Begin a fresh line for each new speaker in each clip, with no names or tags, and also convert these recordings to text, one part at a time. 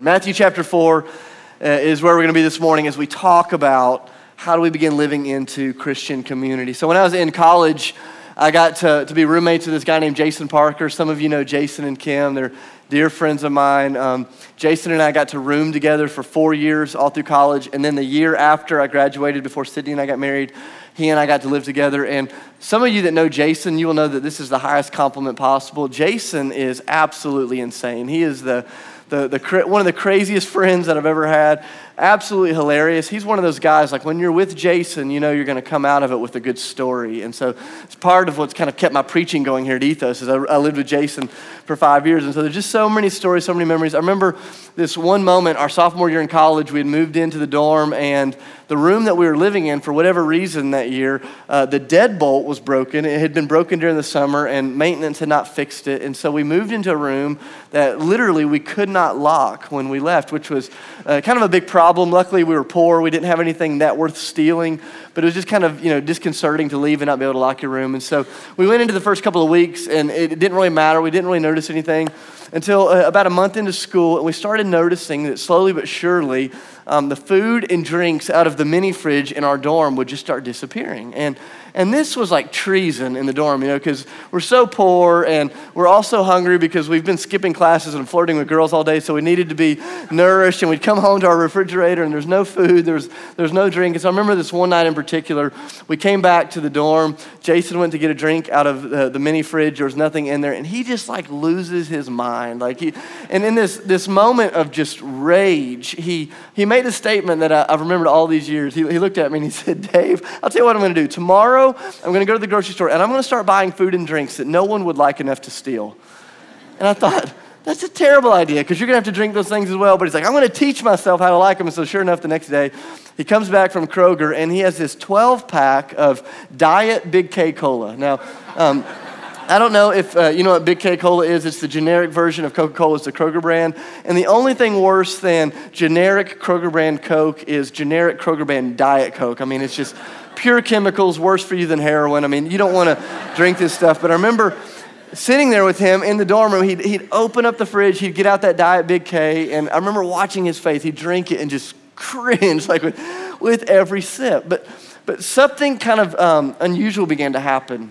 Matthew chapter 4 uh, is where we're going to be this morning as we talk about how do we begin living into Christian community. So, when I was in college, I got to, to be roommates with this guy named Jason Parker. Some of you know Jason and Kim, they're dear friends of mine. Um, Jason and I got to room together for four years all through college. And then the year after I graduated, before Sydney and I got married, he and I got to live together. And some of you that know Jason, you will know that this is the highest compliment possible. Jason is absolutely insane. He is the the, the, one of the craziest friends that I've ever had. Absolutely hilarious. He's one of those guys, like when you're with Jason, you know you're going to come out of it with a good story. And so it's part of what's kind of kept my preaching going here at Ethos is I, I lived with Jason for five years. And so there's just so many stories, so many memories. I remember this one moment, our sophomore year in college, we had moved into the dorm and the room that we were living in, for whatever reason that year, uh, the deadbolt was broken. It had been broken during the summer, and maintenance had not fixed it. And so we moved into a room that literally we could not lock when we left, which was uh, kind of a big problem. Luckily, we were poor. We didn't have anything that worth stealing, but it was just kind of you know disconcerting to leave and not be able to lock your room. And so we went into the first couple of weeks, and it didn't really matter. We didn't really notice anything until uh, about a month into school, and we started noticing that slowly but surely, um, the food and drinks out of the mini fridge in our dorm would just start disappearing. And and this was like treason in the dorm, you know, because we're so poor and we're also hungry because we've been skipping classes and flirting with girls all day, so we needed to be nourished. And we'd come home to our refrigerator and there's no food, there's, there's no drink. And so I remember this one night in particular, we came back to the dorm. Jason went to get a drink out of the, the mini fridge. There was nothing in there. And he just like loses his mind. Like he, and in this, this moment of just rage, he, he made a statement that I, I've remembered all these years. He, he looked at me and he said, Dave, I'll tell you what I'm going to do. Tomorrow, I'm going to go to the grocery store and I'm going to start buying food and drinks that no one would like enough to steal. And I thought, that's a terrible idea because you're going to have to drink those things as well. But he's like, I'm going to teach myself how to like them. And so, sure enough, the next day, he comes back from Kroger and he has this 12 pack of Diet Big K Cola. Now, um, I don't know if uh, you know what Big K Cola is. It's the generic version of Coca Cola. It's the Kroger brand. And the only thing worse than generic Kroger brand Coke is generic Kroger brand Diet Coke. I mean, it's just pure chemicals, worse for you than heroin. I mean, you don't want to drink this stuff. But I remember sitting there with him in the dorm room. He'd, he'd open up the fridge, he'd get out that Diet Big K, and I remember watching his face. He'd drink it and just cringe like with, with every sip. But, but something kind of um, unusual began to happen.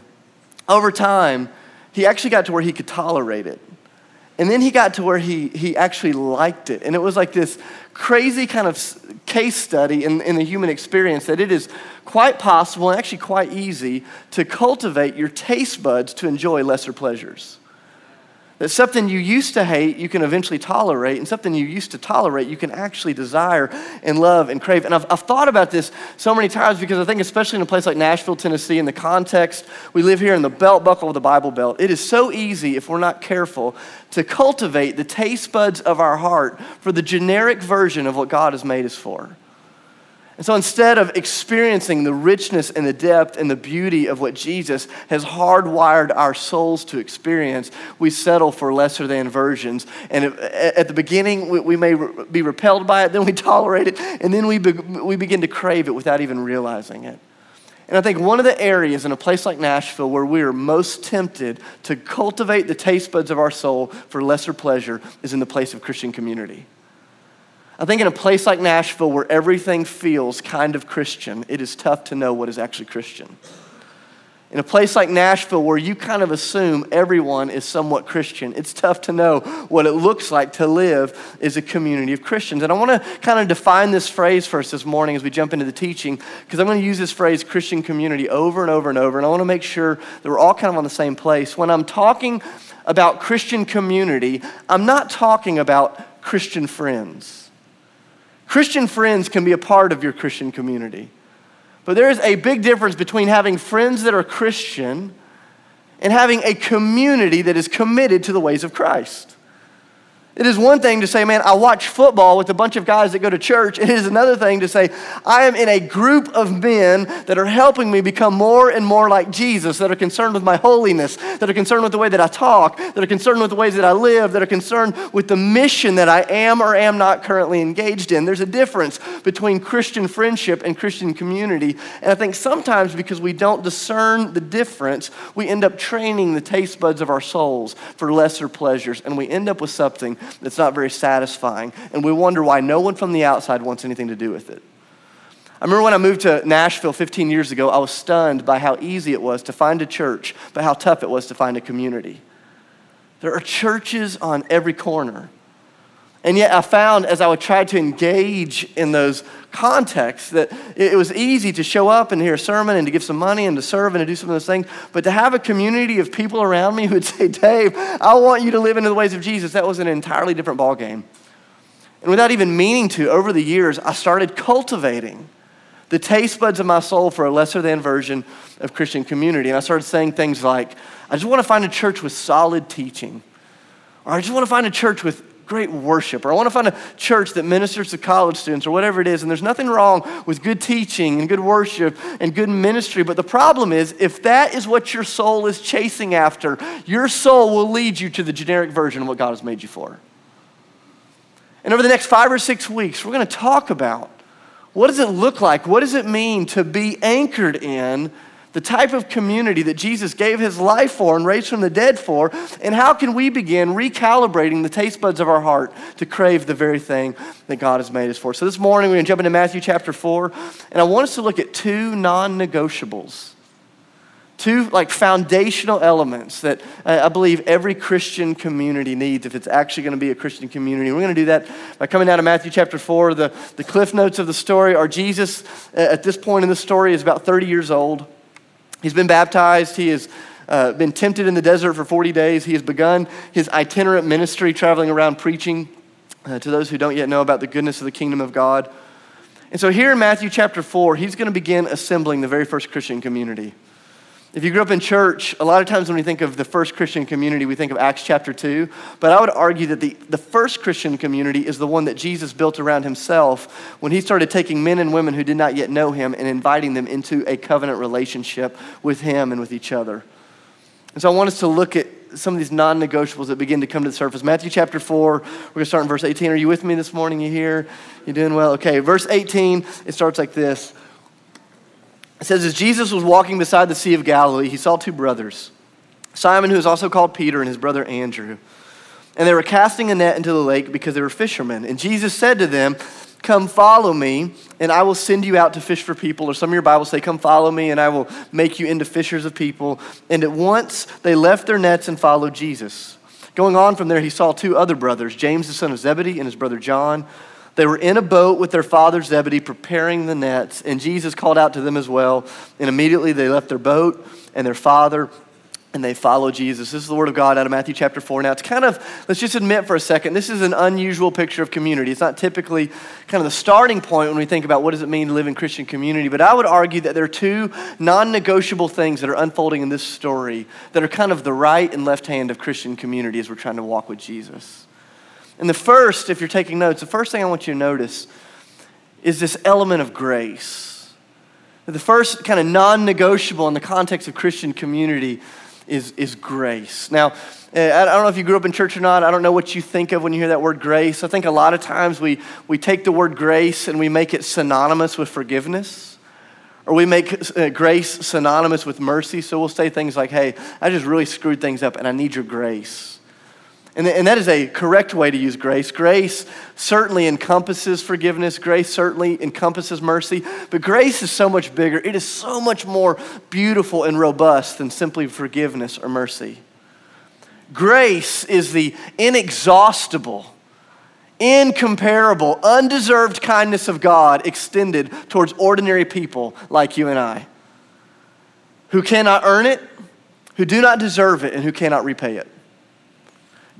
Over time, he actually got to where he could tolerate it. And then he got to where he, he actually liked it. And it was like this crazy kind of case study in, in the human experience that it is quite possible and actually quite easy to cultivate your taste buds to enjoy lesser pleasures. That something you used to hate, you can eventually tolerate, and something you used to tolerate, you can actually desire and love and crave. And I've, I've thought about this so many times because I think, especially in a place like Nashville, Tennessee, in the context, we live here in the belt buckle of the Bible Belt. It is so easy, if we're not careful, to cultivate the taste buds of our heart for the generic version of what God has made us for. And so instead of experiencing the richness and the depth and the beauty of what Jesus has hardwired our souls to experience, we settle for lesser than versions. And at the beginning, we may be repelled by it, then we tolerate it, and then we, we begin to crave it without even realizing it. And I think one of the areas in a place like Nashville where we are most tempted to cultivate the taste buds of our soul for lesser pleasure is in the place of Christian community. I think in a place like Nashville where everything feels kind of Christian, it is tough to know what is actually Christian. In a place like Nashville where you kind of assume everyone is somewhat Christian, it's tough to know what it looks like to live as a community of Christians. And I want to kind of define this phrase for us this morning as we jump into the teaching, because I'm going to use this phrase Christian community over and over and over. And I want to make sure that we're all kind of on the same place. When I'm talking about Christian community, I'm not talking about Christian friends. Christian friends can be a part of your Christian community. But there is a big difference between having friends that are Christian and having a community that is committed to the ways of Christ. It is one thing to say, man, I watch football with a bunch of guys that go to church. It is another thing to say, I am in a group of men that are helping me become more and more like Jesus, that are concerned with my holiness, that are concerned with the way that I talk, that are concerned with the ways that I live, that are concerned with the mission that I am or am not currently engaged in. There's a difference between Christian friendship and Christian community. And I think sometimes because we don't discern the difference, we end up training the taste buds of our souls for lesser pleasures, and we end up with something that's not very satisfying. And we wonder why no one from the outside wants anything to do with it. I remember when I moved to Nashville 15 years ago, I was stunned by how easy it was to find a church, but how tough it was to find a community. There are churches on every corner. And yet, I found as I would try to engage in those contexts that it was easy to show up and hear a sermon and to give some money and to serve and to do some of those things. But to have a community of people around me who would say, Dave, I want you to live into the ways of Jesus, that was an entirely different ballgame. And without even meaning to, over the years, I started cultivating the taste buds of my soul for a lesser than version of Christian community. And I started saying things like, I just want to find a church with solid teaching. Or I just want to find a church with great worship. Or I want to find a church that ministers to college students or whatever it is. And there's nothing wrong with good teaching and good worship and good ministry. But the problem is, if that is what your soul is chasing after, your soul will lead you to the generic version of what God has made you for. And over the next five or six weeks, we're going to talk about what does it look like? What does it mean to be anchored in the type of community that Jesus gave his life for and raised from the dead for? And how can we begin recalibrating the taste buds of our heart to crave the very thing that God has made us for? So this morning, we're going to jump into Matthew chapter 4, and I want us to look at two non negotiables two like foundational elements that I believe every Christian community needs if it's actually going to be a Christian community. We're going to do that by coming out of Matthew chapter 4. The, the cliff notes of the story are Jesus, uh, at this point in the story, is about 30 years old. He's been baptized. He has uh, been tempted in the desert for 40 days. He has begun his itinerant ministry, traveling around preaching uh, to those who don't yet know about the goodness of the kingdom of God. And so here in Matthew chapter 4, he's going to begin assembling the very first Christian community. If you grew up in church, a lot of times when we think of the first Christian community, we think of Acts chapter 2. But I would argue that the, the first Christian community is the one that Jesus built around himself when he started taking men and women who did not yet know him and inviting them into a covenant relationship with him and with each other. And so I want us to look at some of these non negotiables that begin to come to the surface. Matthew chapter 4, we're going to start in verse 18. Are you with me this morning? You here? You doing well? Okay, verse 18, it starts like this. It says, As Jesus was walking beside the Sea of Galilee, he saw two brothers Simon, who is also called Peter, and his brother Andrew. And they were casting a net into the lake because they were fishermen. And Jesus said to them, Come follow me, and I will send you out to fish for people. Or some of your Bibles say, Come follow me, and I will make you into fishers of people. And at once they left their nets and followed Jesus. Going on from there, he saw two other brothers, James the son of Zebedee and his brother John. They were in a boat with their father Zebedee preparing the nets, and Jesus called out to them as well. And immediately they left their boat and their father and they followed Jesus. This is the word of God out of Matthew chapter 4. Now, it's kind of, let's just admit for a second, this is an unusual picture of community. It's not typically kind of the starting point when we think about what does it mean to live in Christian community, but I would argue that there are two non negotiable things that are unfolding in this story that are kind of the right and left hand of Christian community as we're trying to walk with Jesus. And the first, if you're taking notes, the first thing I want you to notice is this element of grace. The first kind of non negotiable in the context of Christian community is, is grace. Now, eh, I don't know if you grew up in church or not. I don't know what you think of when you hear that word grace. I think a lot of times we, we take the word grace and we make it synonymous with forgiveness, or we make uh, grace synonymous with mercy. So we'll say things like, hey, I just really screwed things up and I need your grace. And, and that is a correct way to use grace. Grace certainly encompasses forgiveness, grace certainly encompasses mercy, but grace is so much bigger. It is so much more beautiful and robust than simply forgiveness or mercy. Grace is the inexhaustible, incomparable, undeserved kindness of God extended towards ordinary people like you and I, who cannot earn it, who do not deserve it, and who cannot repay it.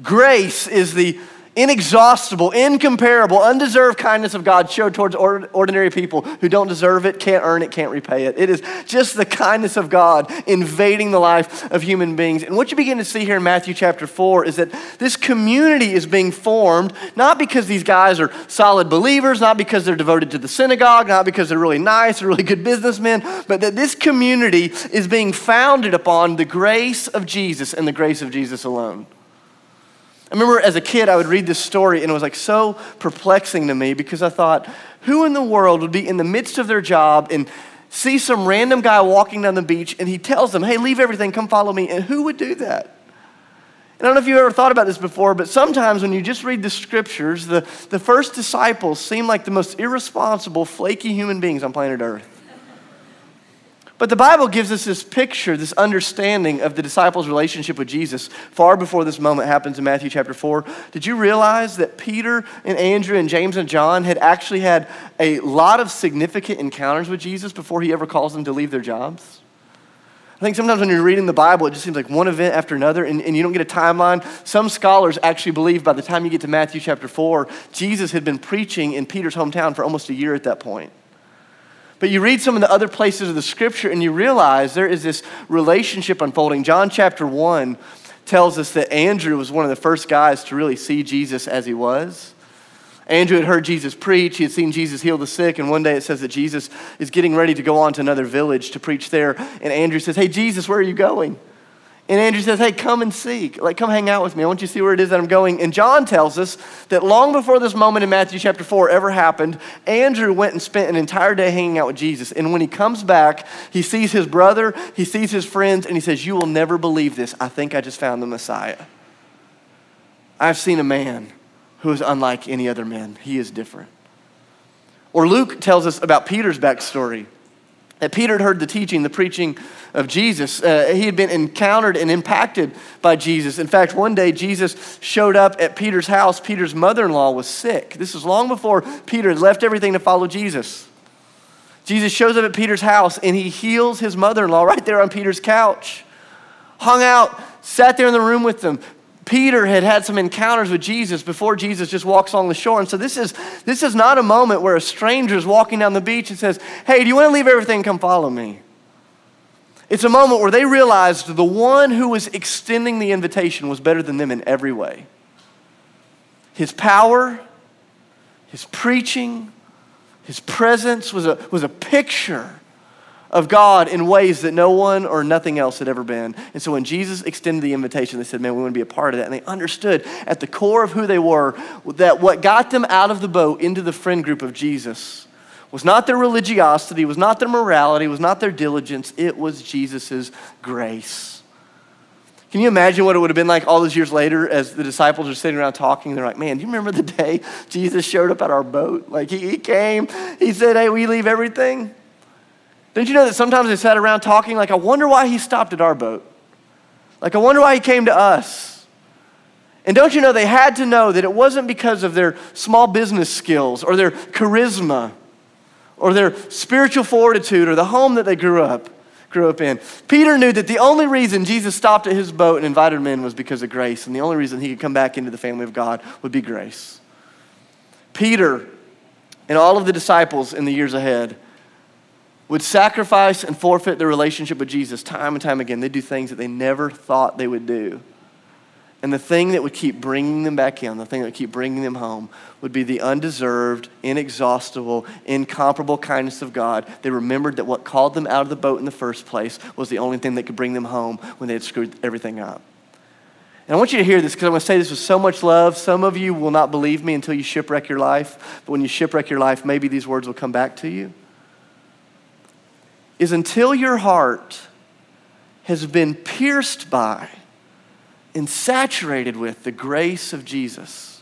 Grace is the inexhaustible, incomparable, undeserved kindness of God showed towards ordinary people who don't deserve it, can't earn it, can't repay it. It is just the kindness of God invading the life of human beings. And what you begin to see here in Matthew chapter 4 is that this community is being formed not because these guys are solid believers, not because they're devoted to the synagogue, not because they're really nice or really good businessmen, but that this community is being founded upon the grace of Jesus and the grace of Jesus alone. I remember as a kid, I would read this story and it was like so perplexing to me because I thought, who in the world would be in the midst of their job and see some random guy walking down the beach and he tells them, hey, leave everything, come follow me? And who would do that? I don't know if you've ever thought about this before, but sometimes when you just read the scriptures, the, the first disciples seem like the most irresponsible, flaky human beings on planet Earth. But the Bible gives us this picture, this understanding of the disciples' relationship with Jesus far before this moment happens in Matthew chapter 4. Did you realize that Peter and Andrew and James and John had actually had a lot of significant encounters with Jesus before he ever calls them to leave their jobs? I think sometimes when you're reading the Bible, it just seems like one event after another, and, and, you don't get a timeline. Some scholars actually believe by the time you get to Matthew chapter 4, Jesus had been preaching in Peter's hometown for almost a year at that point. But you read some of the other places of the scripture, and you realize there is this relationship unfolding. John chapter 1 tells us that Andrew was one of the first guys to really see Jesus as he was. Andrew had heard Jesus preach, he had seen Jesus heal the sick, and one day it says that Jesus is getting ready to go on to another village to preach there. And Andrew says, Hey, Jesus, where are you going? And Andrew says, Hey, come and seek. Like, come hang out with me. I want you to see where it is that I'm going. And John tells us that long before this moment in Matthew chapter 4 ever happened, Andrew went and spent an entire day hanging out with Jesus. And when he comes back, he sees his brother, he sees his friends, and he says, You will never believe this. I think I just found the Messiah. I've seen a man who is unlike any other man. He is different. Or Luke tells us about Peter's backstory. That Peter had heard the teaching, the preaching of Jesus. Uh, he had been encountered and impacted by Jesus. In fact, one day Jesus showed up at Peter's house. Peter's mother in law was sick. This was long before Peter had left everything to follow Jesus. Jesus shows up at Peter's house and he heals his mother in law right there on Peter's couch. Hung out, sat there in the room with them, Peter had had some encounters with Jesus before Jesus just walks along the shore. And so this is, this is not a moment where a stranger is walking down the beach and says, Hey, do you want to leave everything come follow me? It's a moment where they realized the one who was extending the invitation was better than them in every way. His power, his preaching, his presence was a, was a picture of God in ways that no one or nothing else had ever been. And so when Jesus extended the invitation, they said, Man, we want to be a part of that. And they understood at the core of who they were that what got them out of the boat into the friend group of Jesus was not their religiosity, was not their morality, was not their diligence, it was Jesus' grace. Can you imagine what it would have been like all those years later as the disciples are sitting around talking? They're like, man, do you remember the day Jesus showed up at our boat? Like, he, he came, he said, hey, we leave everything. Didn't you know that sometimes they sat around talking like, I wonder why he stopped at our boat? Like, I wonder why he came to us. And don't you know, they had to know that it wasn't because of their small business skills or their charisma or their spiritual fortitude or the home that they grew up grew up in. Peter knew that the only reason Jesus stopped at his boat and invited in was because of grace, and the only reason he could come back into the family of God would be grace. Peter and all of the disciples in the years ahead would sacrifice and forfeit their relationship with Jesus time and time again. They'd do things that they never thought they would do. And the thing that would keep bringing them back in, the thing that would keep bringing them home, would be the undeserved, inexhaustible, incomparable kindness of God. They remembered that what called them out of the boat in the first place was the only thing that could bring them home when they had screwed everything up. And I want you to hear this because I'm going to say this with so much love. Some of you will not believe me until you shipwreck your life. But when you shipwreck your life, maybe these words will come back to you is until your heart has been pierced by and saturated with the grace of Jesus,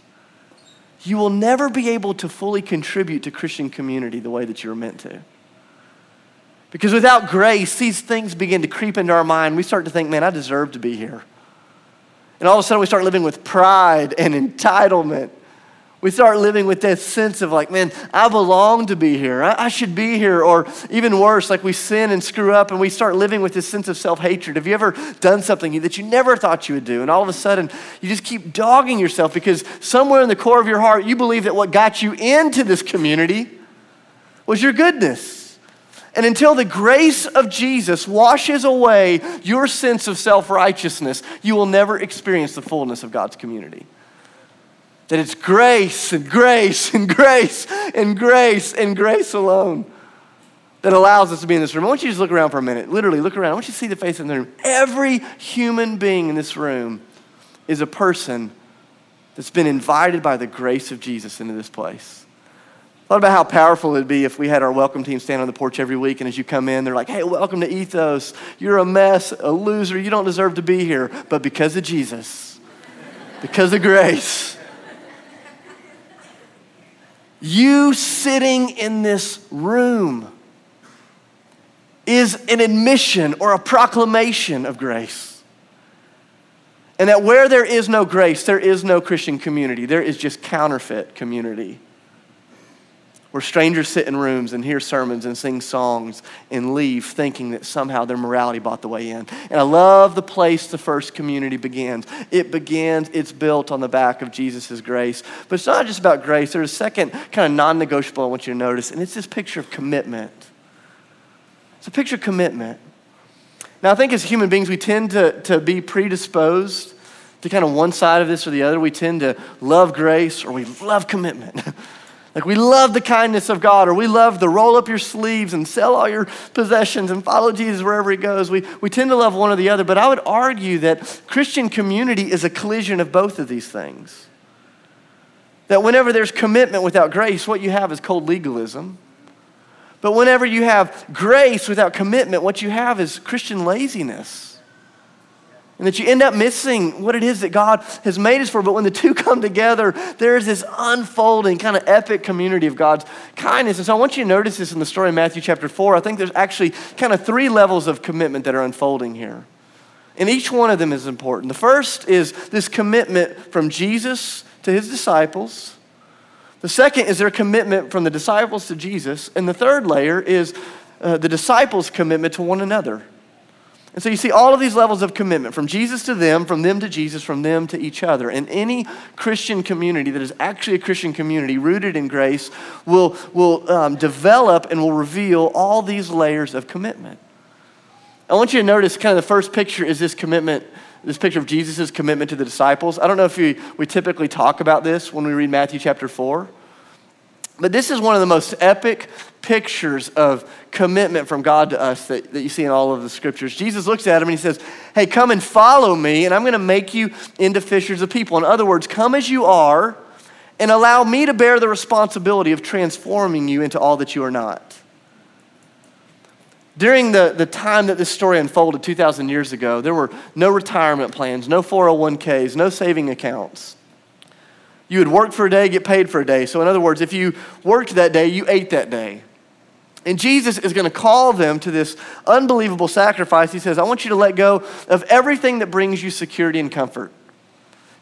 you will never be able to fully contribute to Christian community the way that you were meant to. Because without grace, these things begin to creep into our mind. We start to think, man, I deserve to be here. And all of a sudden, we start living with pride and entitlement we start living with this sense of like, man, I belong to be here. I, I, should be here. Or even worse, like we sin and screw up and we start living with this sense of self hatred. Have you ever done something that you never thought you would do? And all of a sudden, you just keep dogging yourself because somewhere in the core of your heart, you believe that what got you into this community was your goodness. And until the grace of Jesus washes away your sense of self righteousness, you will never experience the fullness of God's community. That it's grace and grace and grace and grace and grace alone that allows us to be in this room. I want you to just look around for a minute. Literally, look around. I want you to see the face in the room. Every human being in this room is a person that's been invited by the grace of Jesus into this place. Thought about how powerful it'd be if we had our welcome team stand on the porch every week, and as you come in, they're like, hey, welcome to Ethos. You're a mess, a loser. You don't deserve to be here. But because of Jesus, because of grace. You sitting in this room is an admission or a proclamation of grace. And that where there is no grace, there is no Christian community. There is just counterfeit community where strangers sit in rooms and hear sermons and sing songs and leave thinking that somehow their morality bought the way in. And I love the place the first community begins. It begins, it's built on the back of Jesus' grace. But it's not just about grace, there's a second kind of non negotiable I want you to notice, and it's this picture of commitment. It's a picture of commitment. Now, I think as human beings, we tend to, to be predisposed to kind of one side of this or the other. We tend to love grace or we love commitment. Like we love the kindness of God, or we love the roll up your sleeves and sell all your possessions and follow Jesus wherever he goes. We, we tend to love one or the other, but I would argue that Christian community is a collision of both of these things. That whenever there's commitment without grace, what you have is cold legalism. But whenever you have grace without commitment, what you have is Christian laziness and that you end up missing what it is that God has made us for. But when the two come together, there's this unfolding kind of epic community of God's kindness. And so I want you to notice this in the story of Matthew chapter 4. I think there's actually kind of three levels of commitment that are unfolding here. And each one of them is important. The first is this commitment from Jesus to his disciples. The second is their commitment from the disciples to Jesus. And the third layer is uh, the disciples' commitment to one another. And so you see all of these levels of commitment from Jesus to them, from them to Jesus, from them to each other. And any Christian community that is actually a Christian community rooted in grace will, will um, develop and will reveal all these layers of commitment. I want you to notice kind of the first picture is this commitment, this picture of Jesus' commitment to the disciples. I don't know if we, we typically talk about this when we read Matthew chapter 4. But this is one of the most epic pictures of commitment from God to us that, that you see in all of the scriptures. Jesus looks at him and he says, Hey, come and follow me, and I'm going to make you into fishers of people. In other words, come as you are and allow me to bear the responsibility of transforming you into all that you are not. During the, the time that this story unfolded 2,000 years ago, there were no retirement plans, no 401ks, no saving accounts. You would work for a day, get paid for a day. So, in other words, if you worked that day, you ate that day. And Jesus is going to call them to this unbelievable sacrifice. He says, I want you to let go of everything that brings you security and comfort.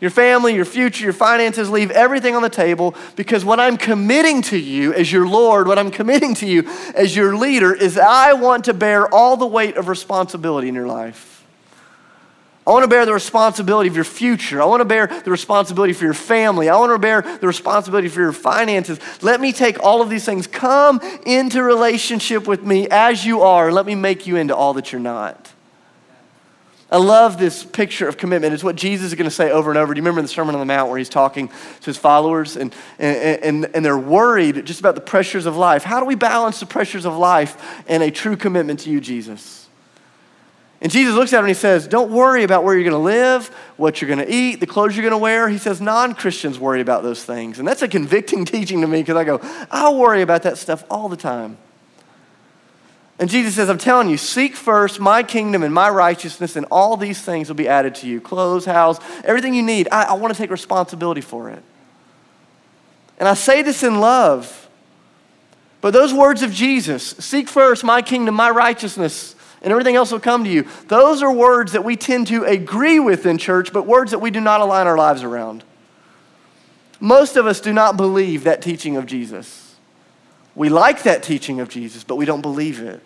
Your family, your future, your finances, leave everything on the table because what I'm committing to you as your Lord, what I'm committing to you as your leader is I want to bear all the weight of responsibility in your life. I want to bear the responsibility of your future. I want to bear the responsibility for your family. I want to bear the responsibility for your finances. Let me take all of these things. Come into relationship with me as you are, let me make you into all that you're not. I love this picture of commitment. It's what Jesus is going to say over and over. Do you remember the Sermon on the Mount where he's talking to his followers and, and, and, and they're worried just about the pressures of life? How do we balance the pressures of life and a true commitment to you, Jesus? And Jesus looks at him and he says, Don't worry about where you're going to live, what you're going to eat, the clothes you're going to wear. He says, Non Christians worry about those things. And that's a convicting teaching to me because I go, I worry about that stuff all the time. And Jesus says, I'm telling you, seek first my kingdom and my righteousness, and all these things will be added to you clothes, house, everything you need. I, I want to take responsibility for it. And I say this in love. But those words of Jesus seek first my kingdom, my righteousness and everything else will come to you. Those are words that we tend to agree with in church, but words that we do not align our lives around. Most of us do not believe that teaching of Jesus. We like that teaching of Jesus, but we don't believe it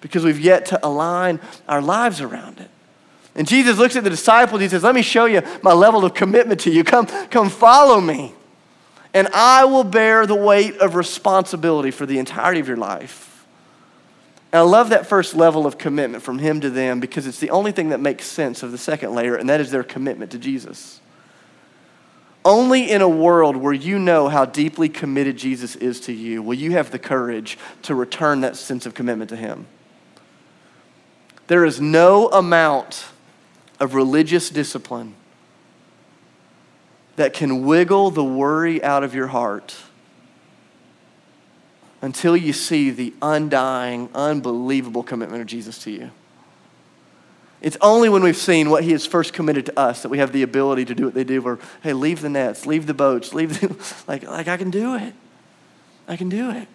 because we've yet to align our lives around it. And Jesus looks at the disciples, he says, Let me show you my level of commitment to you. Come, come follow me, and I will bear the weight of responsibility for the entirety of your life. And I love that first level of commitment from him to them because it's the only thing that makes sense of the second layer, and that is their commitment to Jesus. Only in a world where you know how deeply committed Jesus is to you will you have the courage to return that sense of commitment to him. There is no amount of religious discipline that can wiggle the worry out of your heart until you see the undying, unbelievable commitment of Jesus to you. It's only when we've seen what he has first committed to us that we have the ability to do what they do where, hey, leave the nets, leave the boats, leave the, like, like I can do it. I can do it.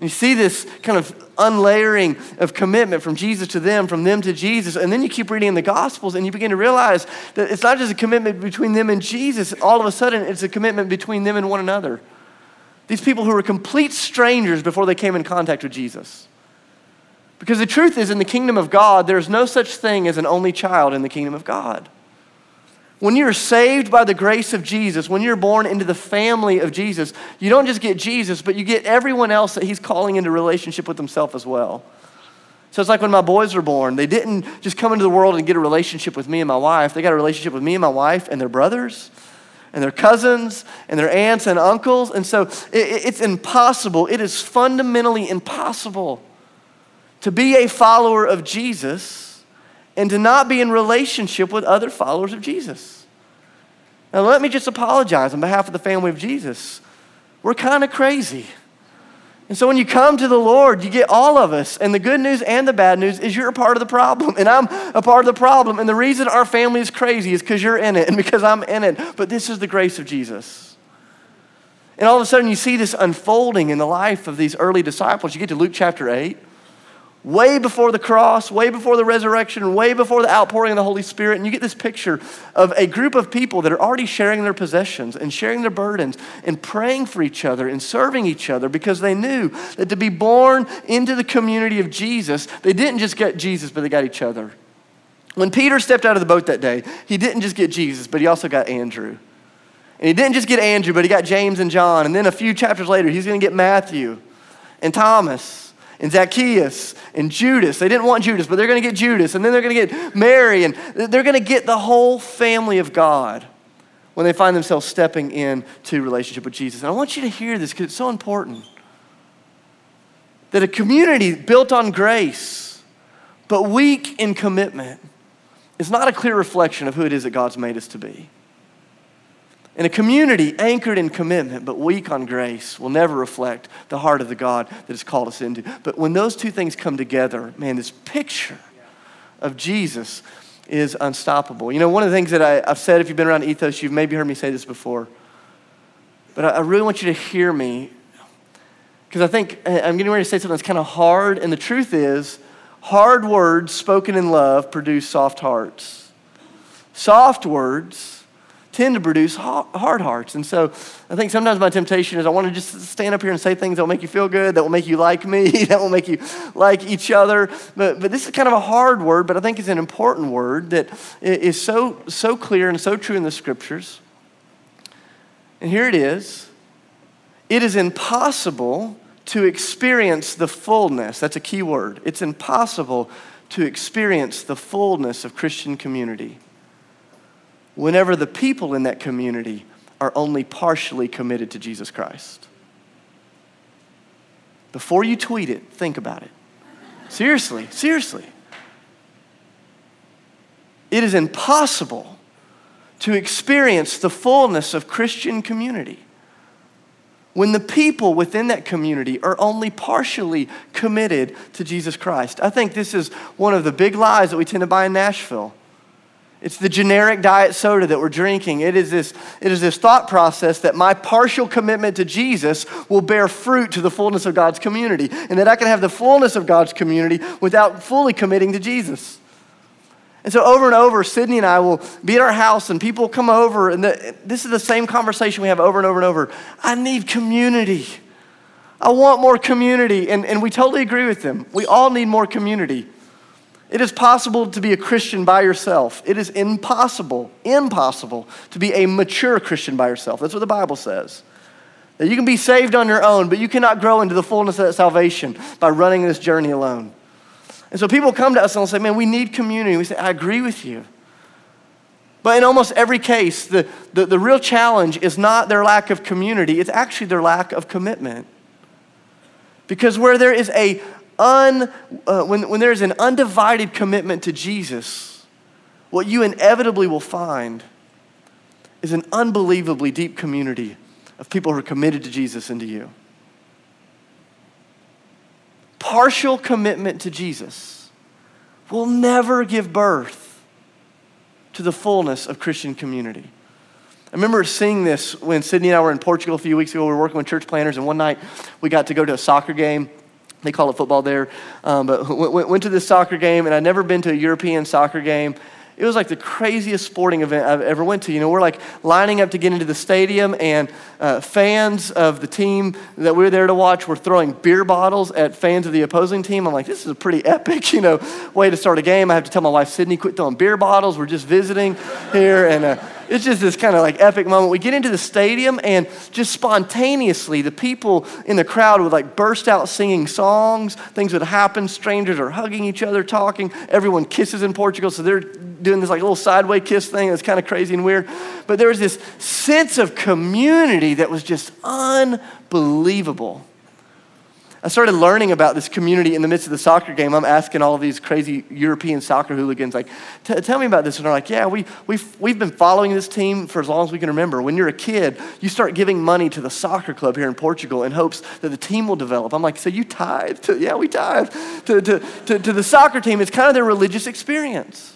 And you see this kind of unlayering of commitment from Jesus to them, from them to Jesus. And then you keep reading in the Gospels and you begin to realize that it's not just a commitment between them and Jesus. All of a sudden, it's a commitment between them and one another. These people who were complete strangers before they came in contact with Jesus. Because the truth is, in the kingdom of God, there's no such thing as an only child in the kingdom of God. When you're saved by the grace of Jesus, when you're born into the family of Jesus, you don't just get Jesus, but you get everyone else that He's calling into relationship with Himself as well. So it's like when my boys were born, they didn't just come into the world and get a relationship with me and my wife. They got a relationship with me and my wife and their brothers and their cousins and their aunts and uncles. And so it's impossible. It is fundamentally impossible to be a follower of Jesus and to not be in relationship with other followers of Jesus. Now, let me just apologize on behalf of the family of Jesus. We're kind of crazy. And so when you come to the Lord, you get all of us. And the good news and the bad news is you're a part of the problem. And I'm a part of the problem. And the reason our family is crazy is because you're in it and because I'm in it. But this is the grace of Jesus. And all of a sudden, you see this unfolding in the life of these early disciples. You get to Luke chapter 8 way before the cross, way before the resurrection, way before the outpouring of the Holy Spirit. And you get this picture of a group of people that are already sharing their possessions and sharing their burdens and praying for each other and serving each other because they knew that to be born into the community of Jesus, they didn't just get Jesus, but they got each other. When Peter stepped out of the boat that day, he didn't just get Jesus, but he also got Andrew. And he didn't just get Andrew, but he got James and John. And then a few chapters later, he's going to get Matthew and Thomas and Zacchaeus and Judas. They didn't want Judas, but they're going to get Judas. And then they're going to get Mary. And they're going to get the whole family of God when they find themselves stepping into relationship with Jesus. And I want you to hear this because it's so important. That a community built on grace, but weak in commitment, is not a clear reflection of who it is that God's made us to be. And a community anchored in commitment but weak on grace will never reflect the heart of the God that has called us into. But when those two things come together, man, this picture of Jesus is unstoppable. You know, one of the things that I, have said, if you've been around Ethos, you've maybe heard me say this before, but I, I really want you to hear me because I think I'm getting ready to say something that's kind of hard, and the truth is, hard words spoken in love produce soft hearts. Soft words tend to produce hard hearts. And so I think sometimes my temptation is I want to just stand up here and say things that will make you feel good, that will make you like me, that will make you like each other. But, but this is kind of a hard word, but I think it's an important word that is so, so clear and so true in the scriptures. And here it is it is impossible to experience the fullness. That's a key word. It's impossible to experience the fullness of Christian community whenever the people in that community are only partially committed to Jesus Christ. Before you tweet it, think about it. Seriously, seriously. It is impossible to experience the fullness of Christian community when the people within that community are only partially committed to Jesus Christ. I think this is one of the big lies that we tend to buy in Nashville. It's the generic diet soda that we're drinking. It is, this, it is this thought process that my partial commitment to Jesus will bear fruit to the fullness of God's community, and that I can have the fullness of God's community without fully committing to Jesus. And so, over and over, Sydney and I will be at our house, and people come over, and the, this is the same conversation we have over and over and over. I need community. I want more community. And, and we totally agree with them. We all need more community. It is possible to be a Christian by yourself. It is impossible, impossible to be a mature Christian by yourself. That's what the Bible says. That you can be saved on your own, but you cannot grow into the fullness of that salvation by running this journey alone. And so people come to us and they'll say, Man, we need community. We say, I agree with you. But in almost every case, the, the, the real challenge is not their lack of community, it's actually their lack of commitment. Because where there is a un, uh, when, when there's an undivided commitment to Jesus, what you inevitably will find is an unbelievably deep community of people who are committed to Jesus and to you. Partial commitment to Jesus will never give birth to the fullness of Christian community. I remember seeing this when Sydney and I were in Portugal a few weeks ago. We were working with church planners, and one night we got to go to a soccer game. They call it football there, um, but went, went to this soccer game, and I'd never been to a European soccer game. It was like the craziest sporting event I've ever went to. You know, we're like lining up to get into the stadium, and uh, fans of the team that we were there to watch were throwing beer bottles at fans of the opposing team. I'm like, this is a pretty epic, you know, way to start a game. I have to tell my wife Sydney, quit throwing beer bottles. We're just visiting here, and. Uh, it's just this kind of like epic moment. We get into the stadium, and just spontaneously, the people in the crowd would like burst out singing songs. Things would happen. Strangers are hugging each other, talking. Everyone kisses in Portugal, so they're doing this like little sideway kiss thing. That's kind of crazy and weird. But there was this sense of community that was just unbelievable. I started learning about this community in the midst of the soccer game. I'm asking all these crazy European soccer hooligans, like, tell me about this. And they're like, yeah, we, we've, we've been following this team for as long as we can remember. When you're a kid, you start giving money to the soccer club here in Portugal in hopes that the team will develop. I'm like, so you tithe? To, yeah, we tithe to, to, to, to the soccer team. It's kind of their religious experience.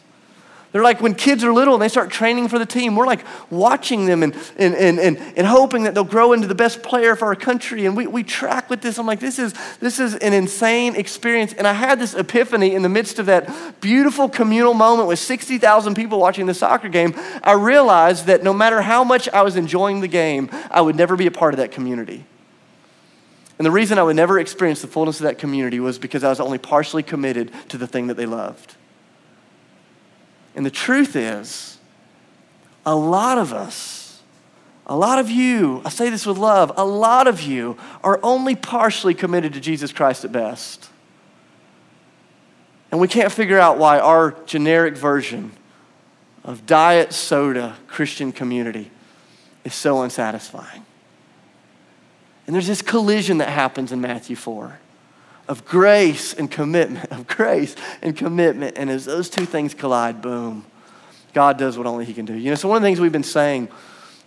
They're like when kids are little and they start training for the team, we're like watching them and, and, and, and, and hoping that they'll grow into the best player for our country. And we, we track with this. I'm like, this is, this is an insane experience. And I had this epiphany in the midst of that beautiful communal moment with 60,000 people watching the soccer game. I realized that no matter how much I was enjoying the game, I would never be a part of that community. And the reason I would never experience the fullness of that community was because I was only partially committed to the thing that they loved. And the truth is, a lot of us, a lot of you, I say this with love, a lot of you are only partially committed to Jesus Christ at best. And we can't figure out why our generic version of diet soda Christian community is so unsatisfying. And there's this collision that happens in Matthew 4 of grace and commitment, of grace and commitment. And as those two things collide, boom, God does what only He can do. You know, so one of the things we've been saying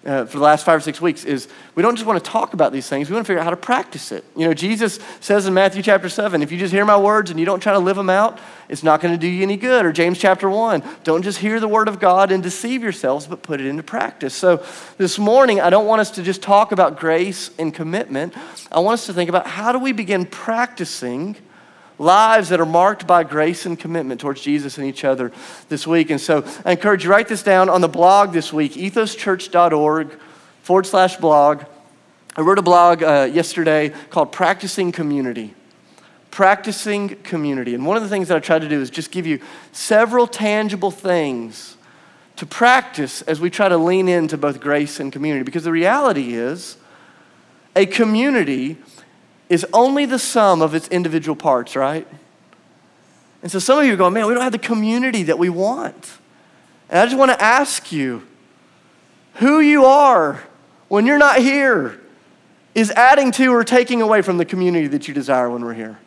uh, for the last five or six weeks is we don't just want to talk about these things, we want to figure out how to practice it. You know, Jesus says in Matthew chapter 7, if you just hear my words and you don't try to live them out, it's not going to do you any good. Or James chapter 1, don't just hear the word of God and deceive yourselves, but put it into practice. So this morning, I don't want us to just talk about grace and commitment. I want us to think about how do we begin practicing lives that are marked by grace and commitment towards Jesus and each other this week. And so I encourage you, write this down on the blog this week, ethoschurch.org forward slash blog. I wrote a blog uh, yesterday called Practicing Community. Practicing Community. And one of the things that I tried to do is just give you several tangible things to practice as we try to lean into both grace and community. Because the reality is, a community is only the sum of its individual parts, right? And so some of you are going, man, we don't have the community that we want. And I just want to ask you who you are when you're not here is adding to or taking away from the community that you desire when we're here.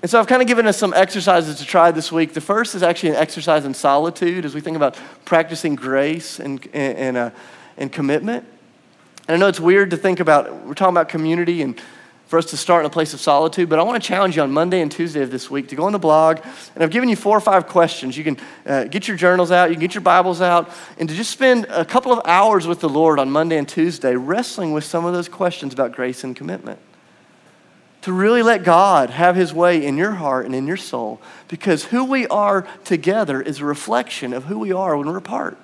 And so I've kind of given us some exercises to try this week. The first is actually an exercise in solitude as we think about practicing grace and, and, and, uh, and commitment. And I know it's weird to think about, we're talking about community and for us to start in a place of solitude, but I want to challenge you on Monday and Tuesday of this week to go on the blog. And I've given you four or five questions. You can uh, get your journals out, you can get your Bibles out, and to just spend a couple of hours with the Lord on Monday and Tuesday wrestling with some of those questions about grace and commitment. To really let God have his way in your heart and in your soul, because who we are together is a reflection of who we are when we're apart.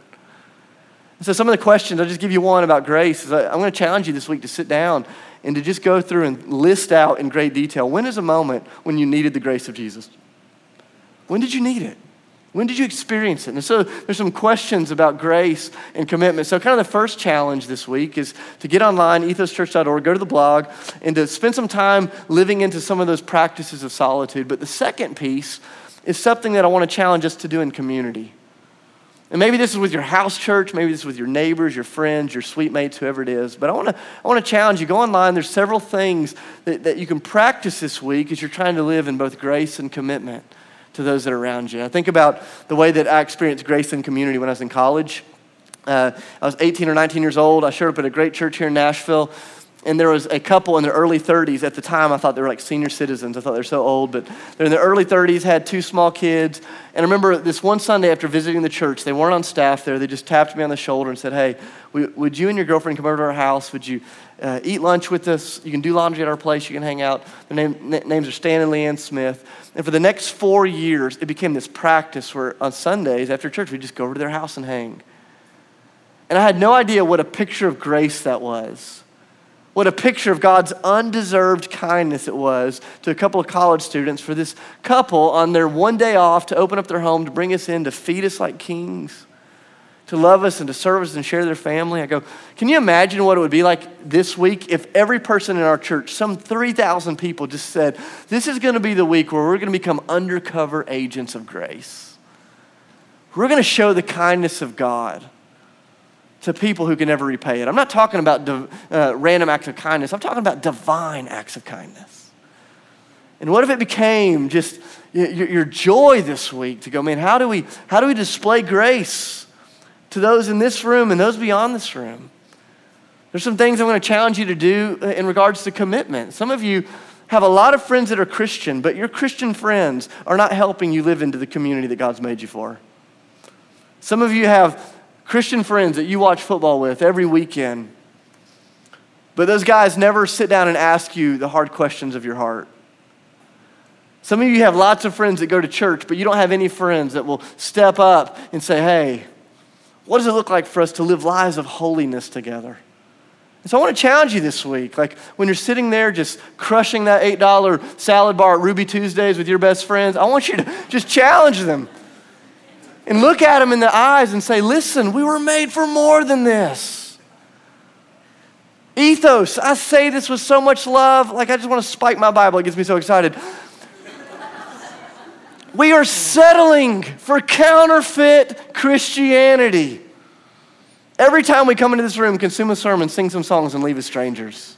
So, some of the questions, I'll just give you one about grace. Is I'm going to challenge you this week to sit down and to just go through and list out in great detail when is a moment when you needed the grace of Jesus? When did you need it? When did you experience it? And so there's some questions about grace and commitment. So, kind of the first challenge this week is to get online, ethoschurch.org, go to the blog, and to spend some time living into some of those practices of solitude. But the second piece is something that I want to challenge us to do in community. And maybe this is with your house church, maybe this is with your neighbors, your friends, your suite mates, whoever it is. But I want to I want to challenge you. Go online. There's several things that, that you can practice this week as you're trying to live in both grace and commitment to those that are around you. I think about the way that I experienced grace and community when I was in college. Uh, I was 18 or 19 years old. I showed up at a great church here in Nashville. And there was a couple in their early 30s. At the time, I thought they were like senior citizens. I thought they were so old, but they're in their early 30s, had two small kids. And I remember this one Sunday after visiting the church, they weren't on staff there. They just tapped me on the shoulder and said, Hey, would you and your girlfriend come over to our house? Would you uh, eat lunch with us? You can do laundry at our place. You can hang out. Their name, names are Stan and Leanne Smith. And for the next four years, it became this practice where on Sundays after church, we'd just go over to their house and hang. And I had no idea what a picture of grace that was what a picture of God's undeserved kindness it was to a couple of college students for this couple on their one day off to open up their home, to bring us in, to feed us like kings, to love us and to serve us and share their family. I go, can you imagine what it would be like this week if every person in our church, some 3,000 people, just said, This is going to be the week where we're going to become undercover agents of grace? We're going to show the kindness of God to people who can never repay it. I'm not talking about uh, random acts of kindness, I'm talking about divine acts of kindness. And what if it became just your, your joy this week to go, man, how do, we, how do we display grace to those in this room and those beyond this room? There's some things I'm going to challenge you to do uh, in regards to commitment. Some of you have a lot of friends that are Christian, but your Christian friends are not helping you live into the community that God's made you for. Some of you have Christian friends that you watch football with every weekend, but those guys never sit down and ask you the hard questions of your heart. Some of you have lots of friends that go to church, but you don't have any friends that will step up and say, hey, what does it look like for us to live lives of holiness together? And so I want to challenge you this week. Like when you're sitting there just crushing that $8 salad bar at Ruby Tuesdays with your best friends, I want you to just challenge them and look at them in the eyes and say, Listen, we were made for more than this. Ethos, I say this with so much love. Like, I just want to spike my Bible, it gets me so excited. we are settling for counterfeit Christianity. Every time we come into this room, consume a sermon, sing some songs, and leave as strangers.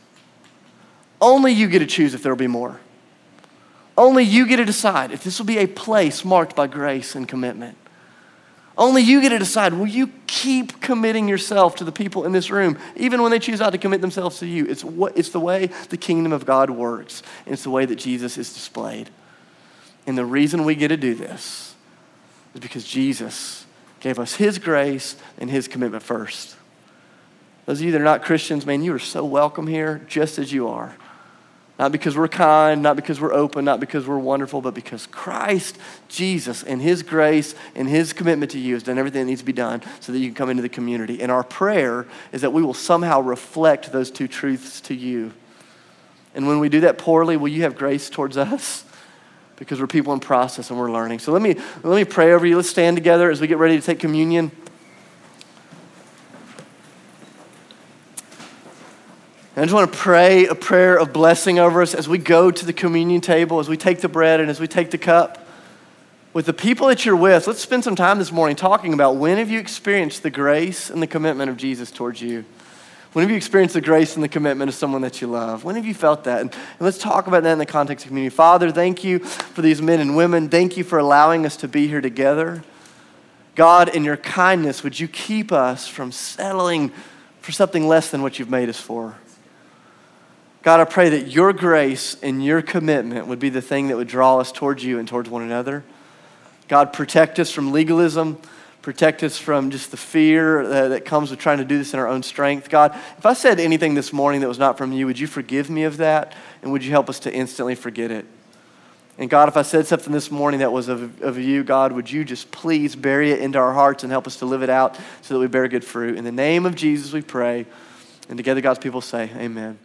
Only you get to choose if there will be more. Only you get to decide if this will be a place marked by grace and commitment. Only you get to decide will you keep committing yourself to the people in this room, even when they choose not to commit themselves to you? It's, what, it's the way the kingdom of God works, and it's the way that Jesus is displayed. And the reason we get to do this is because Jesus gave us his grace and his commitment first. Those of you that are not Christians, man, you are so welcome here just as you are. Not because we're kind, not because we're open, not because we're wonderful, but because Christ, Jesus, and His grace and His commitment to you has done everything that needs to be done so that you can come into the community. And our prayer is that we will somehow reflect those two truths to you. And when we do that poorly, will you have grace towards us? Because we're people in process and we're learning. So let me, let me pray over you. Let's stand together as we get ready to take communion. And I just want to pray a prayer of blessing over us as we go to the communion table, as we take the bread and as we take the cup. With the people that you're with, let's spend some time this morning talking about when have you experienced the grace and the commitment of Jesus towards you? When have you experienced the grace and the commitment of someone that you love? When have you felt that? And, and let's talk about that in the context of community. Father, thank you for these men and women. Thank you for allowing us to be here together. God, in your kindness, would you keep us from settling for something less than what you've made us for? God, I pray that your grace and your commitment would be the thing that would draw us towards you and towards one another. God, protect us from legalism. Protect us from just the fear that comes with trying to do this in our own strength. God, if I said anything this morning that was not from you, would you forgive me of that? And would you help us to instantly forget it? And God, if I said something this morning that was of, of you, God, would you just please bury it into our hearts and help us to live it out so that we bear good fruit? In the name of Jesus, we pray. And together, God's people say, Amen.